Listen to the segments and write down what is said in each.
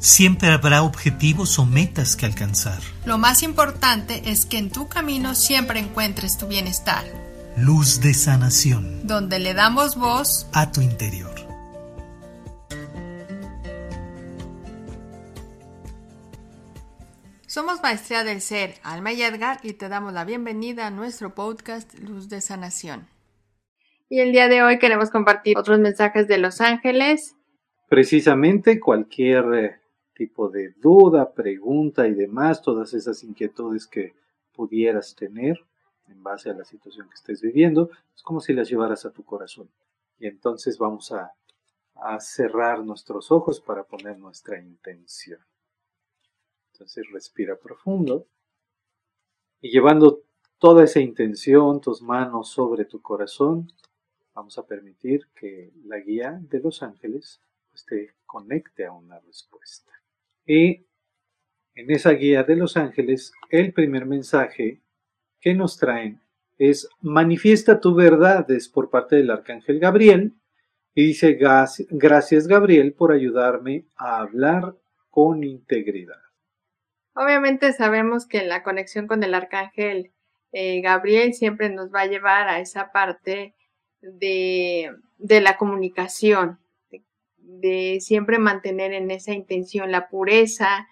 Siempre habrá objetivos o metas que alcanzar. Lo más importante es que en tu camino siempre encuentres tu bienestar. Luz de sanación. Donde le damos voz a tu interior. Somos Maestría del Ser, Alma y Edgar, y te damos la bienvenida a nuestro podcast Luz de Sanación. Y el día de hoy queremos compartir otros mensajes de Los Ángeles. Precisamente cualquier eh, tipo de duda, pregunta y demás, todas esas inquietudes que pudieras tener en base a la situación que estés viviendo, es como si las llevaras a tu corazón. Y entonces vamos a, cerrar nuestros ojos para poner nuestra intención. Entonces respira profundo y llevando toda esa intención, tus manos sobre tu corazón, vamos a permitir que la guía de los ángeles pues, te conecte a una respuesta. Y en esa guía de los ángeles, el primer mensaje que nos traen es manifiesta tu verdad, es por parte del arcángel Gabriel, y dice gracias Gabriel por ayudarme a hablar con integridad. Obviamente sabemos que la conexión con el arcángel eh, Gabriel siempre nos va a llevar a esa parte de, de la comunicación, de siempre mantener en esa intención la pureza,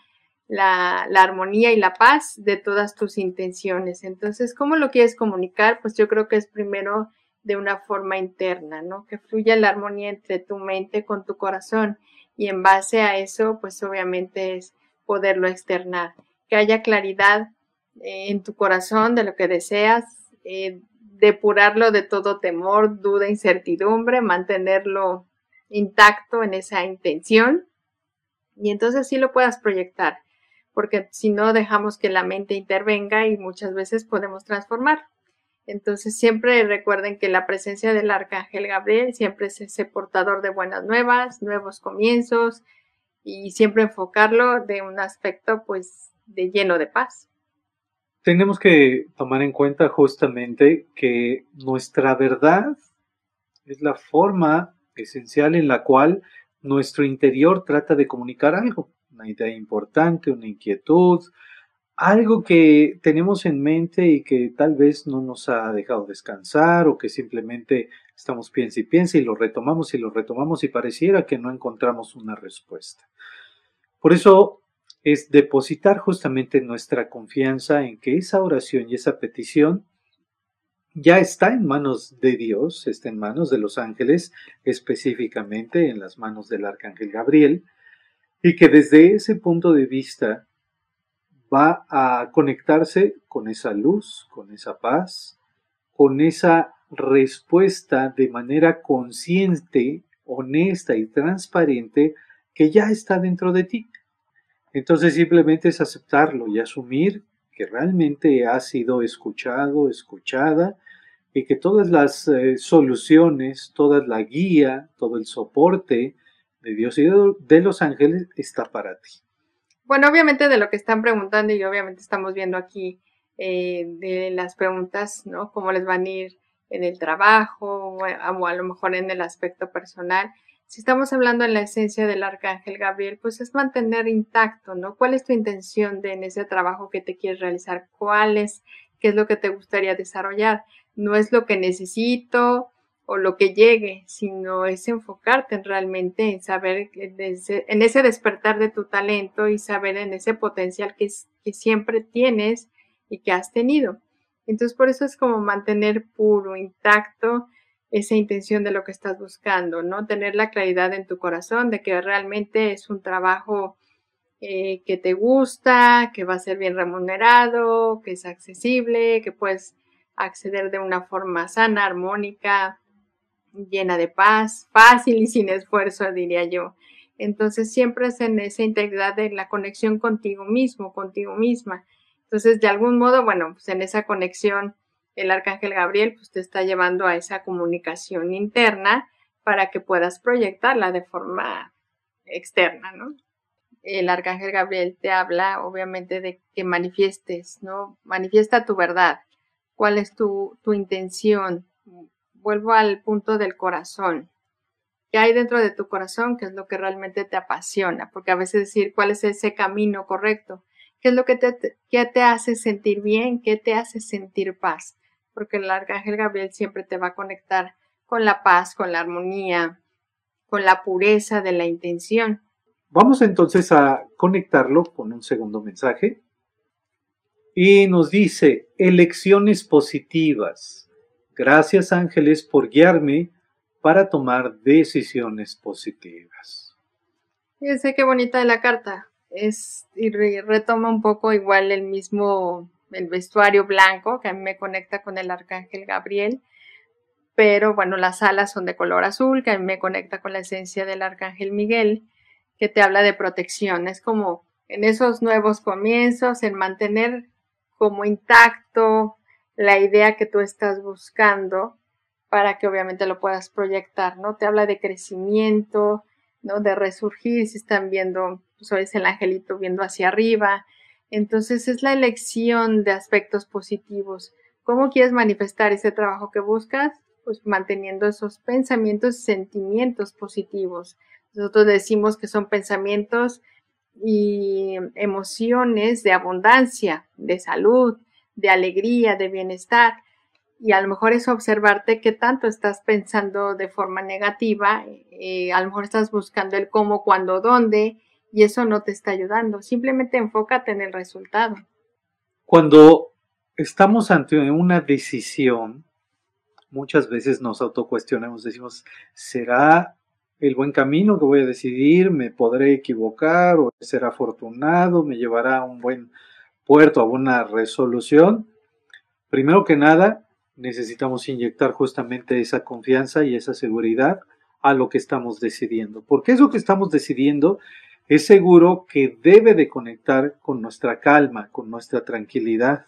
la, la, armonía y la paz de todas tus intenciones. Entonces, ¿cómo lo quieres comunicar? Pues yo creo que es primero de una forma interna, ¿no? Que fluya la armonía entre tu mente con tu corazón y en base a eso, pues obviamente es poderlo externar, que haya claridad eh, en tu corazón de lo que deseas, eh, depurarlo de todo temor, duda, incertidumbre, mantenerlo intacto en esa intención y entonces sí lo puedas proyectar, porque si no dejamos que la mente intervenga y muchas veces podemos transformar. Entonces siempre recuerden que la presencia del arcángel Gabriel siempre es ese portador de buenas nuevas, nuevos comienzos y siempre enfocarlo de un aspecto pues de lleno de paz. Tenemos que tomar en cuenta justamente que nuestra verdad es la forma esencial en la cual nuestro interior trata de comunicar algo, una idea importante, una inquietud, algo que tenemos en mente y que tal vez no nos ha dejado descansar o que simplemente estamos piensa y piensa y lo retomamos y lo retomamos y pareciera que no encontramos una respuesta. Por eso es depositar justamente nuestra confianza en que esa oración y esa petición ya está en manos de Dios, está en manos de los ángeles, específicamente en las manos del arcángel Gabriel, y que desde ese punto de vista va a conectarse con esa luz, con esa paz, con esa respuesta de manera consciente, honesta y transparente que ya está dentro de ti. Entonces simplemente es aceptarlo y asumir que realmente ha sido escuchado, escuchada y que todas las eh, soluciones, toda la guía, todo el soporte de Dios y de, los ángeles está para ti. Bueno, obviamente de lo que están preguntando y obviamente estamos viendo aquí eh, de las preguntas, ¿no? Cómo les van a ir en el trabajo o a lo mejor en el aspecto personal si estamos hablando en la esencia del arcángel Gabriel, pues es mantener intacto, ¿no? ¿Cuál es tu intención de en ese trabajo que te quieres realizar? ¿Cuál es, qué es lo que te gustaría desarrollar? No es lo que necesito o lo que llegue, sino es enfocarte en realmente en saber, en ese despertar de tu talento y saber en ese potencial que, que siempre tienes y que has tenido. Entonces, por eso es como mantener puro, intacto, esa intención de lo que estás buscando, ¿no? Tener la claridad en tu corazón de que realmente es un trabajo eh, que te gusta, que va a ser bien remunerado, que es accesible, que puedes acceder de una forma sana, armónica, llena de paz, fácil y sin esfuerzo, diría yo. Entonces siempre es en esa integridad de la conexión contigo mismo, contigo misma. Entonces, de algún modo, bueno, pues en esa conexión el arcángel Gabriel pues te está llevando a esa comunicación interna para que puedas proyectarla de forma externa, ¿no? El arcángel Gabriel te habla obviamente de que manifiestes, ¿no? Manifiesta tu verdad. ¿Cuál es tu, tu intención? Vuelvo al punto del corazón. qué hay dentro de tu corazón, qué es lo que realmente te apasiona, porque a veces decir cuál es ese camino correcto, qué es lo que te, qué te hace sentir bien, qué te hace sentir paz, porque el arcángel Gabriel siempre te va a conectar con la paz, con la armonía, con la pureza de la intención. Vamos entonces a conectarlo con un segundo mensaje. Y nos dice, elecciones positivas. Gracias ángeles por guiarme para tomar decisiones positivas. Fíjense qué bonita la carta. Es, y retoma un poco igual el mismo, el vestuario blanco que a mí me conecta con el arcángel Gabriel pero bueno, las alas son de color azul, que a mí me conecta con la esencia del arcángel Miguel, que te habla de protección. Es como en esos nuevos comienzos, en mantener como intacto la idea que tú estás buscando para que obviamente lo puedas proyectar, ¿no? Te habla de crecimiento, ¿no? De resurgir, si están viendo, pues es el angelito viendo hacia arriba. Entonces es la elección de aspectos positivos. ¿Cómo quieres manifestar ese trabajo que buscas? pues manteniendo esos pensamientos y sentimientos positivos. Nosotros decimos que son pensamientos y emociones de abundancia, de salud, de alegría, de bienestar. Y a lo mejor es observarte qué tanto estás pensando de forma negativa, eh, a lo mejor estás buscando el cómo, cuándo, dónde, y eso no te está ayudando. Simplemente enfócate en el resultado. Cuando estamos ante una decisión, muchas veces nos autocuestionamos, decimos, ¿será el buen camino que voy a decidir? ¿Me podré equivocar o será afortunado? ¿Me llevará a un buen puerto, a una resolución? Primero que nada, necesitamos inyectar justamente esa confianza y esa seguridad a lo que estamos decidiendo, porque eso que estamos decidiendo es seguro que debe de conectar con nuestra calma, con nuestra tranquilidad,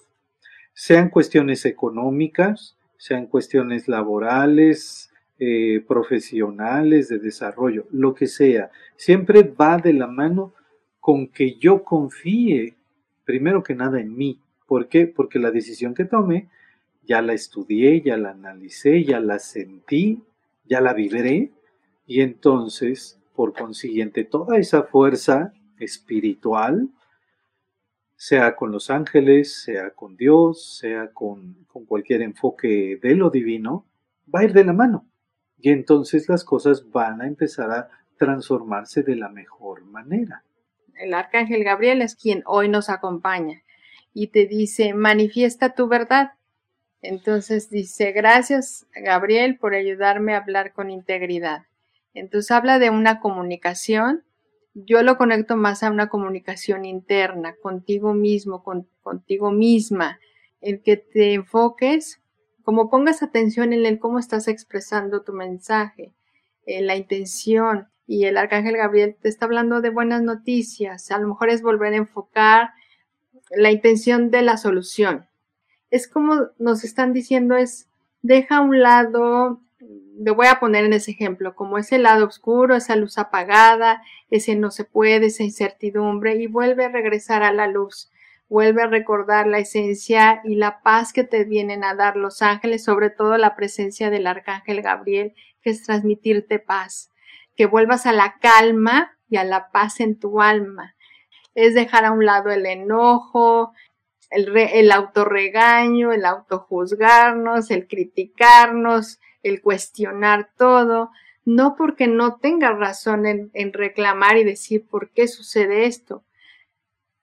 sean cuestiones económicas, sean cuestiones laborales, eh, profesionales, de desarrollo, lo que sea, siempre va de la mano con que yo confíe, primero que nada, en mí. ¿Por qué? Porque la decisión que tome, ya la estudié, ya la analicé, ya la sentí, ya la vibré, y entonces, por consiguiente, toda esa fuerza espiritual sea con los ángeles, sea con Dios, sea con, cualquier enfoque de lo divino, va a ir de la mano. Y entonces las cosas van a empezar a transformarse de la mejor manera. El arcángel Gabriel es quien hoy nos acompaña y te dice, manifiesta tu verdad. Entonces dice, gracias Gabriel por ayudarme a hablar con integridad. Entonces habla de una comunicación yo lo conecto más a una comunicación interna, contigo mismo, contigo misma, el que te enfoques, como pongas atención en el cómo estás expresando tu mensaje, en la intención. Y el arcángel Gabriel te está hablando de buenas noticias, a lo mejor es volver a enfocar la intención de la solución. Es como nos están diciendo, es deja un lado le voy a poner en ese ejemplo, como ese lado oscuro, esa luz apagada, ese no se puede, esa incertidumbre, y vuelve a regresar a la luz, vuelve a recordar la esencia y la paz que te vienen a dar los ángeles, sobre todo la presencia del arcángel Gabriel, que es transmitirte paz, que vuelvas a la calma y a la paz en tu alma. Es dejar a un lado el enojo, el, el autorregaño, el autojuzgarnos, el criticarnos, el cuestionar todo, no porque no tenga razón en, reclamar y decir por qué sucede esto,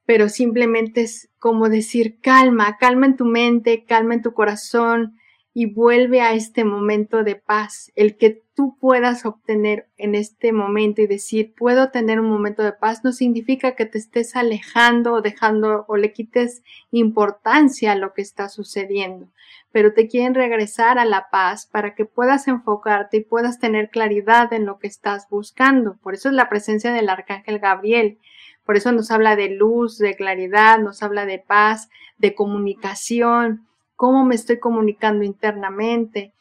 pero simplemente es como decir calma, calma en tu mente, calma en tu corazón, y vuelve a este momento de paz, el que tú puedas obtener en este momento y decir, puedo tener un momento de paz, no significa que te estés alejando o dejando o le quites importancia a lo que está sucediendo, pero te quieren regresar a la paz para que puedas enfocarte y puedas tener claridad en lo que estás buscando. Por eso es la presencia del arcángel Gabriel. Por eso nos habla de luz, de claridad, nos habla de paz, de comunicación, cómo me estoy comunicando internamente,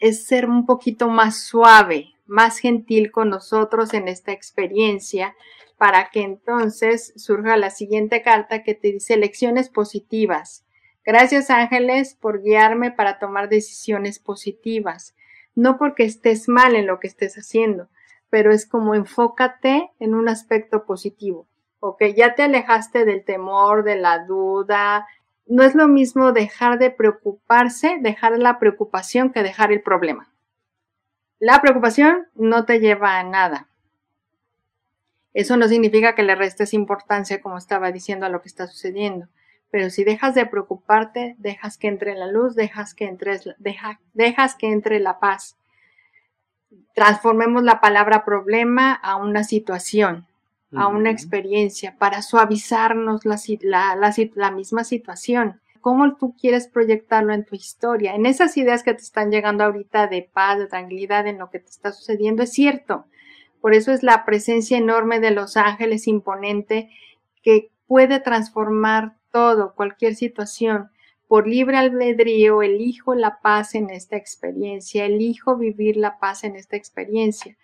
es ser un poquito más suave, más gentil con nosotros en esta experiencia para que entonces surja la siguiente carta que te dice lecciones positivas. Gracias ángeles por guiarme para tomar decisiones positivas. no porque estés mal en lo que estés haciendo, pero es como enfócate en un aspecto positivo. Ok, ya te alejaste del temor, de la duda. No es lo mismo dejar de preocuparse, dejar la preocupación que dejar el problema. La preocupación no te lleva a nada. Eso no significa que le restes importancia, como estaba diciendo, a lo que está sucediendo. Pero si dejas de preocuparte, dejas que entre la luz, dejas que, entre, dejas que entre la paz. Transformemos la palabra problema a una situación, a una experiencia, para suavizarnos la, la misma situación cómo tú quieres proyectarlo en tu historia, en esas ideas que te están llegando ahorita de paz, de tranquilidad en lo que te está sucediendo, es cierto. Por eso es la presencia enorme de los ángeles imponente que puede transformar todo, cualquier situación. Por libre albedrío, elijo la paz en esta experiencia, elijo vivir la paz en esta experiencia.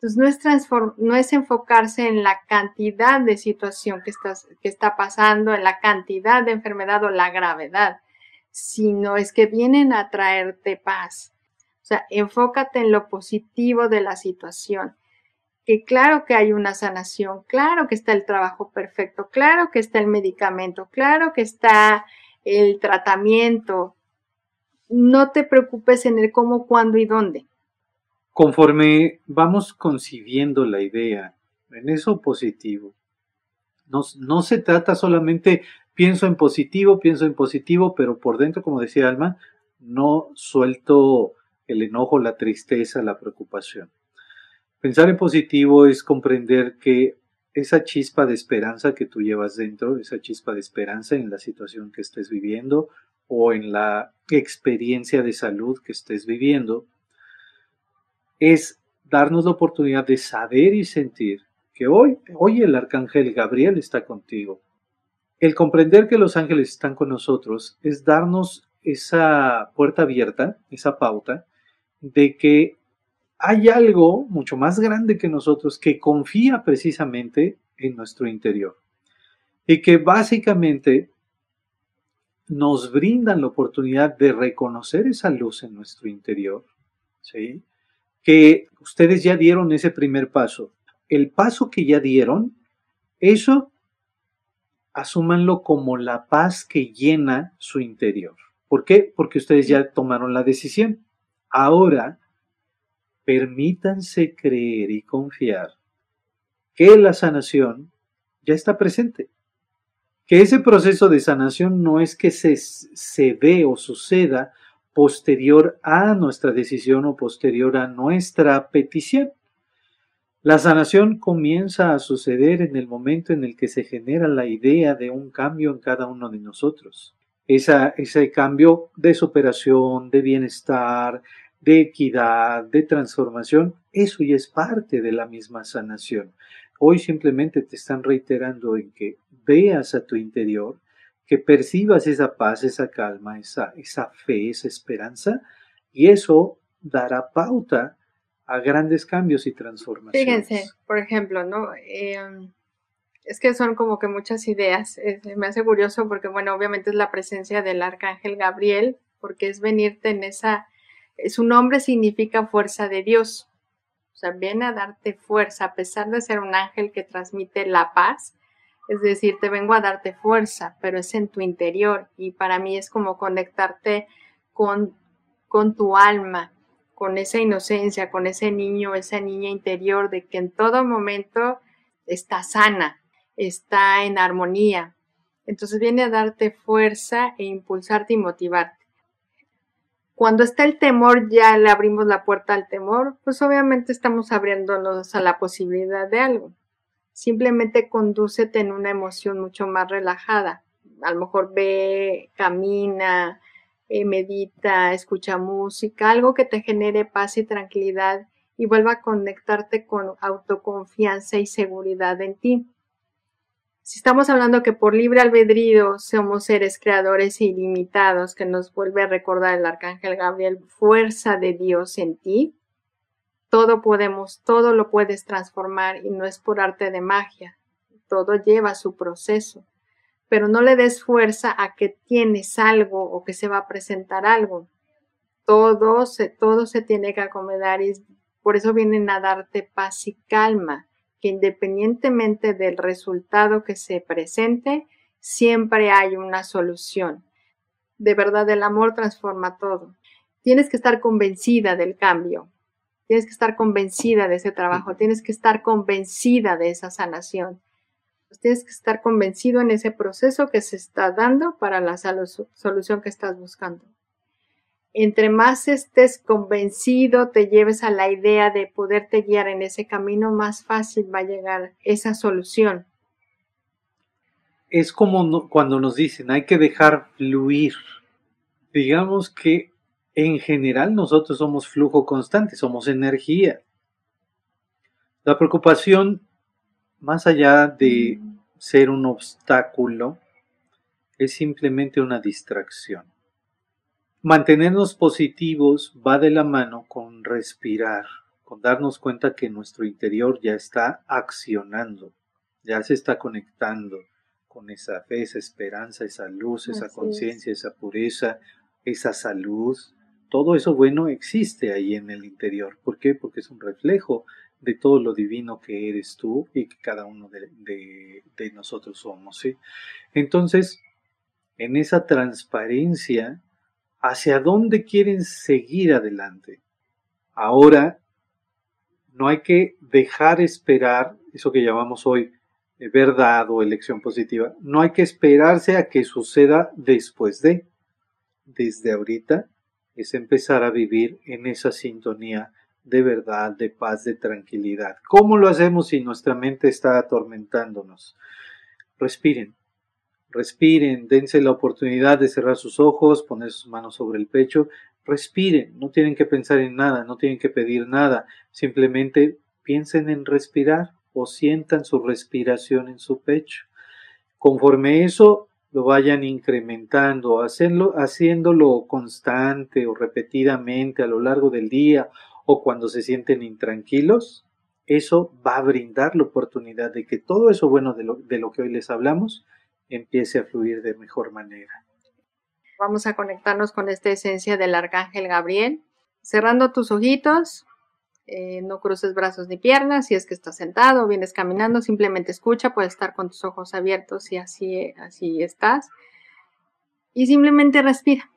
Entonces, no es, no es enfocarse en la cantidad de situación que, estás, que está pasando, en la cantidad de enfermedad o la gravedad, sino es que vienen a traerte paz. O sea, enfócate en lo positivo de la situación. Que claro que hay una sanación, claro que está el trabajo perfecto, claro que está el medicamento, claro que está el tratamiento. No te preocupes en el cómo, cuándo y dónde Conforme vamos concibiendo la idea en eso positivo, no, se trata solamente pienso en positivo, pienso en positivo, pero por dentro, como decía Alma, no suelto el enojo, la tristeza, la preocupación. Pensar en positivo es comprender que esa chispa de esperanza que tú llevas dentro, esa chispa de esperanza en la situación que estés viviendo o en la experiencia de salud que estés viviendo, es darnos la oportunidad de saber y sentir que hoy, hoy el arcángel Gabriel está contigo. El comprender que los ángeles están con nosotros es darnos esa puerta abierta, esa pauta, de que hay algo mucho más grande que nosotros que confía precisamente en nuestro interior y que básicamente nos brindan la oportunidad de reconocer esa luz en nuestro interior, ¿sí? Que ustedes ya dieron ese primer paso. El paso que ya dieron, eso asúmanlo como la paz que llena su interior. ¿Por qué? Porque ustedes ya tomaron la decisión. Ahora, permítanse creer y confiar que la sanación ya está presente. Que ese proceso de sanación no es que se, se o suceda posterior a nuestra decisión o posterior a nuestra petición. La sanación comienza a suceder en el momento en el que se genera la idea de un cambio en cada uno de nosotros. ese cambio de superación, de bienestar, de equidad, de transformación, eso ya es parte de la misma sanación. Hoy simplemente te están reiterando en que veas a tu interior, que percibas esa paz, esa calma, esa, esa fe, esa esperanza, y eso dará pauta a grandes cambios y transformaciones. Fíjense, por ejemplo, ¿no? Em, es que son como que muchas ideas. me hace curioso porque, bueno, obviamente es la presencia del arcángel Gabriel, porque es venirte en esa, su nombre significa fuerza de Dios. O sea, viene a darte fuerza, a pesar de ser un ángel que transmite la paz, es decir, te vengo a darte fuerza, pero es en tu interior y para mí es como conectarte con, con tu alma, con esa inocencia, con ese niño, esa niña interior de que en todo momento está sana, está en armonía. Entonces viene a darte fuerza e impulsarte y motivarte. Cuando está el temor, ya le abrimos la puerta al temor, pues obviamente estamos abriéndonos a la posibilidad de algo simplemente condúcete en una emoción mucho más relajada. A lo mejor ve, camina, eh, medita, escucha música, algo que te genere paz y tranquilidad y vuelva a conectarte con autoconfianza y seguridad en ti. Si estamos hablando que por libre albedrío somos seres creadores ilimitados, que nos vuelve a recordar el arcángel Gabriel, fuerza de Dios en ti, todo podemos, todo lo puedes transformar y no es por arte de magia. Todo lleva su proceso. Pero no le des fuerza a que tienes algo o que se va a presentar algo. todo se, todo se tiene que acomodar y por eso vienen a darte paz y calma, que independientemente del resultado que se presente, siempre hay una solución. De verdad, el amor transforma todo. Tienes que estar convencida del cambio, tienes que estar convencida de ese trabajo, tienes que estar convencida de esa sanación, tienes que estar convencido en ese proceso que se está dando para la solución que estás buscando. Entre más estés convencido, te lleves a la idea de poderte guiar en ese camino, más fácil va a llegar esa solución. Es como cuando nos dicen, hay que dejar fluir. Digamos que en general nosotros somos flujo constante, somos energía. La preocupación, más allá de ser un obstáculo, es simplemente una distracción. Mantenernos positivos va de la mano con respirar, con darnos cuenta que nuestro interior ya está accionando, ya se está conectando con esa fe, esa esperanza, esa luz, esa conciencia, esa pureza, esa salud, todo eso bueno existe ahí en el interior. ¿Por qué? Porque es un reflejo de todo lo divino que eres tú y que cada uno de, nosotros somos. Entonces, en esa transparencia, ¿hacia dónde quieren seguir adelante? Ahora, no hay que dejar esperar eso que llamamos hoy eh, verdad o elección positiva. No hay que esperarse a que suceda después de. Desde ahorita es empezar a vivir en esa sintonía de verdad, de paz, de tranquilidad. ¿Cómo lo hacemos si nuestra mente está atormentándonos? Respiren, respiren, dense la oportunidad de cerrar sus ojos, poner sus manos sobre el pecho, respiren, no tienen que pensar en nada, no tienen que pedir nada, simplemente piensen en respirar o sientan su respiración en su pecho. Conforme eso lo vayan incrementando, hacerlo, haciéndolo constante o repetidamente a lo largo del día o cuando se sienten intranquilos, eso va a brindar la oportunidad de que todo eso bueno de lo, de lo que hoy les hablamos empiece a fluir de mejor manera. Vamos a conectarnos con esta esencia del arcángel Gabriel. Cerrando tus ojitos, eh, no cruces brazos ni piernas, si es que estás sentado o vienes caminando, simplemente escucha, puedes estar con tus ojos abiertos y así, así estás. Y simplemente respira.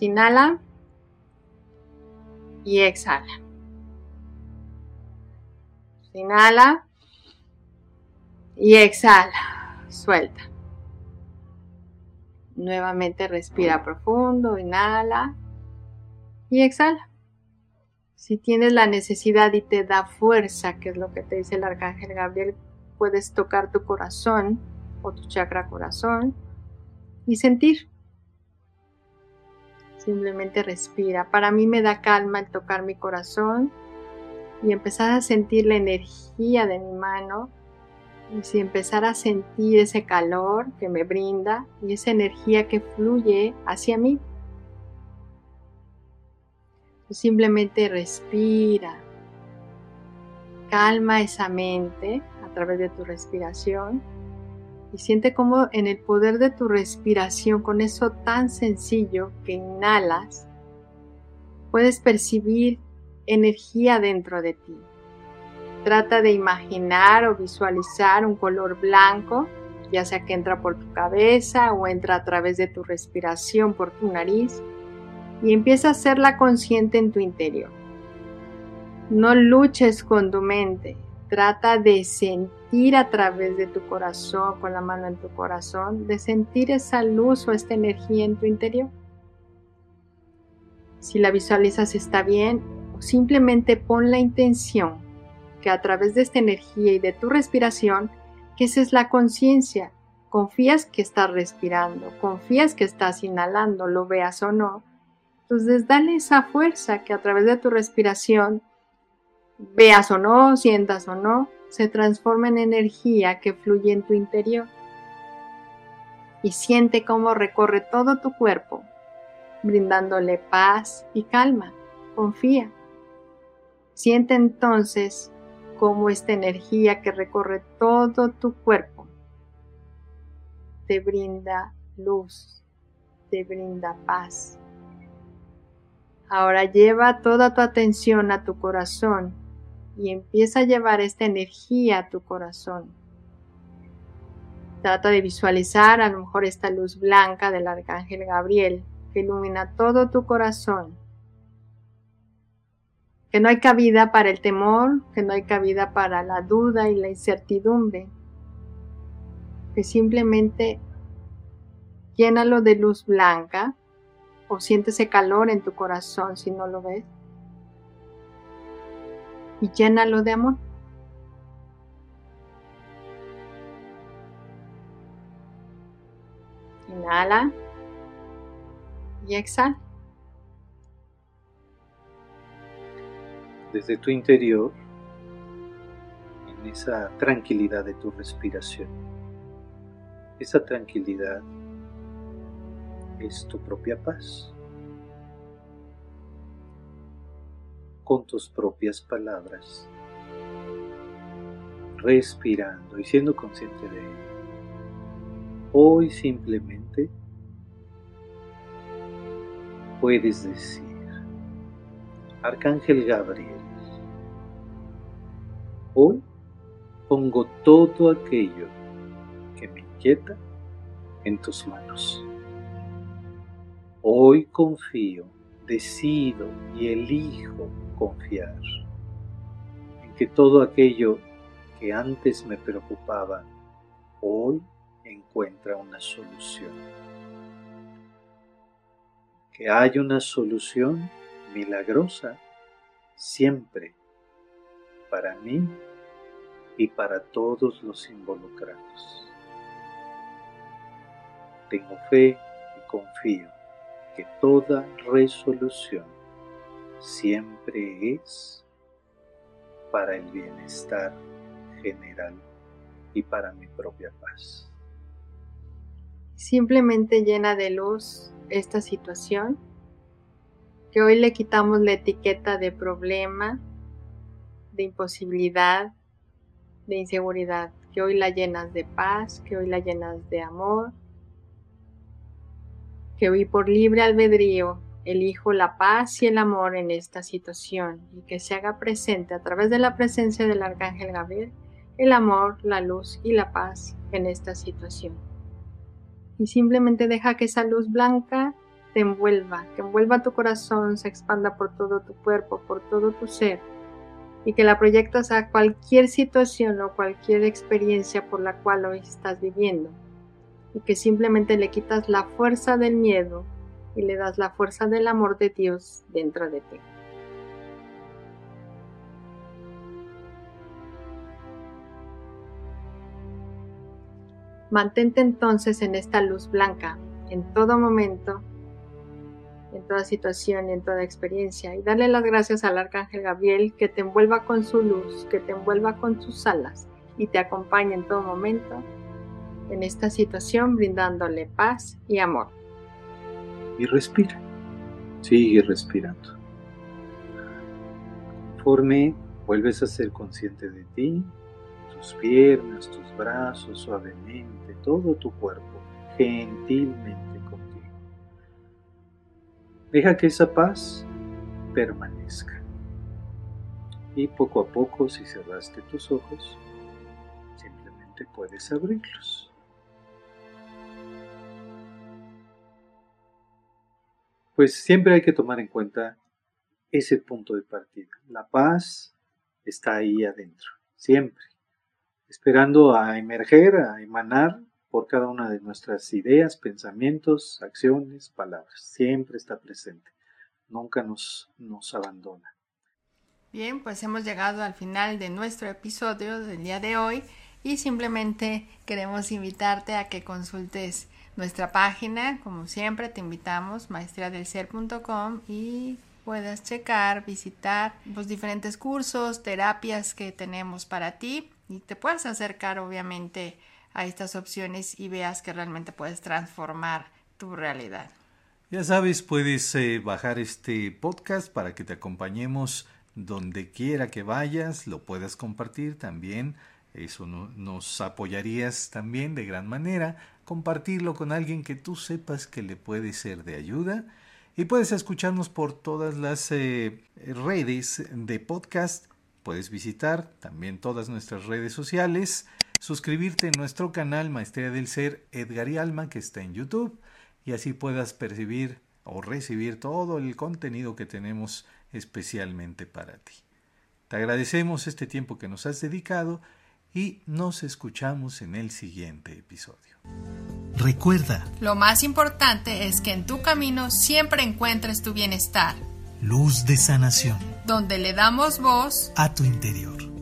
Inhala y exhala. Inhala y exhala. Suelta. Nuevamente respira profundo, inhala y exhala. Si tienes la necesidad y te da fuerza, que es lo que te dice el arcángel Gabriel, puedes tocar tu corazón o tu chakra corazón y sentir. Simplemente respira. Para mí me da calma el tocar mi corazón y empezar a sentir la energía de mi mano y si empezar a sentir ese calor que me brinda y esa energía que fluye hacia mí. Simplemente respira. Calma esa mente a través de tu respiración y siente como en el poder de tu respiración, con eso tan sencillo que inhalas, puedes percibir energía dentro de ti. Trata de imaginar o visualizar un color blanco, ya sea que entra por tu cabeza o entra a través de tu respiración por tu nariz y empieza a hacerla consciente en tu interior. No luches con tu mente, trata de sentir a través de tu corazón, con la mano en tu corazón, de sentir esa luz o esta energía en tu interior. Si la visualizas está bien, simplemente pon la intención que a través de esta energía y de tu respiración, que esa es la conciencia, confías que estás respirando, confías que estás inhalando, lo veas o no, entonces, dale esa fuerza que a través de tu respiración, veas o no, sientas o no, se transforma en energía que fluye en tu interior. Y siente cómo recorre todo tu cuerpo, brindándole paz y calma. Confía. Siente entonces cómo esta energía que recorre todo tu cuerpo te brinda luz, te brinda paz. Ahora lleva toda tu atención a tu corazón y empieza a llevar esta energía a tu corazón. Trata de visualizar a lo mejor esta luz blanca del arcángel Gabriel que ilumina todo tu corazón. Que no hay cabida para el temor, que no hay cabida para la duda y la incertidumbre. Que simplemente llénalo de luz blanca o siente ese calor en tu corazón si no lo ves. Y llénalo de amor. Inhala y exhala. Desde tu interior, en esa tranquilidad de tu respiración, esa tranquilidad es tu propia paz. Con tus propias palabras, respirando y siendo consciente de ello. Hoy simplemente puedes decir, Arcángel Gabriel, hoy pongo todo aquello que me inquieta en tus manos. Hoy confío, decido y elijo confiar en que todo aquello que antes me preocupaba, hoy encuentra una solución. Que hay una solución milagrosa siempre para mí y para todos los involucrados. Tengo fe y confío que toda resolución siempre es para el bienestar general y para mi propia paz. Simplemente llena de luz esta situación, que hoy le quitamos la etiqueta de problema, de imposibilidad, de inseguridad, que hoy la llenas de paz, que hoy la llenas de amor, que hoy por libre albedrío elijo la paz y el amor en esta situación y que se haga presente a través de la presencia del Arcángel Gabriel el amor, la luz y la paz en esta situación. Y simplemente deja que esa luz blanca te envuelva, que envuelva tu corazón, se expanda por todo tu cuerpo, por todo tu ser y que la proyectas a cualquier situación o cualquier experiencia por la cual hoy estás viviendo y que simplemente le quitas la fuerza del miedo y le das la fuerza del amor de Dios dentro de ti. Mantente entonces en esta luz blanca en todo momento, en toda situación, en toda experiencia y dale las gracias al Arcángel Gabriel que te envuelva con su luz, que te envuelva con sus alas y te acompañe en todo momento en esta situación brindándole paz y amor. Y respira, sigue respirando. Conforme vuelves a ser consciente de ti, tus piernas, tus brazos suavemente, todo tu cuerpo, gentilmente contigo. Deja que esa paz permanezca. Y poco a poco, si cerraste tus ojos, simplemente puedes abrirlos. Pues siempre hay que tomar en cuenta ese punto de partida. La paz está ahí adentro, siempre, esperando a emerger, a emanar por cada una de nuestras ideas, pensamientos, acciones, palabras. Siempre está presente, nunca nos, nos abandona. Bien, pues hemos llegado al final de nuestro episodio del día de hoy y simplemente queremos invitarte a que consultes nuestra página, como siempre, te invitamos, maestriadelser.com y puedas checar, visitar los diferentes cursos, terapias que tenemos para ti y te puedas acercar obviamente a estas opciones y veas que realmente puedes transformar tu realidad. Ya sabes, puedes eh, bajar este podcast para que te acompañemos donde quiera que vayas, lo puedas compartir también Eso nos apoyarías también de gran manera, compartirlo con alguien que tú sepas que le puede ser de ayuda. Y puedes escucharnos por todas las eh, redes de podcast. Puedes visitar también todas nuestras redes sociales, suscribirte en nuestro canal Maestría del Ser Edgar y Alma que está en YouTube y así puedas percibir o recibir todo el contenido que tenemos especialmente para ti. Te agradecemos este tiempo que nos has dedicado y nos escuchamos en el siguiente episodio. Recuerda, lo más importante es que en tu camino siempre encuentres tu bienestar. Luz de sanación. Donde le damos voz a tu interior.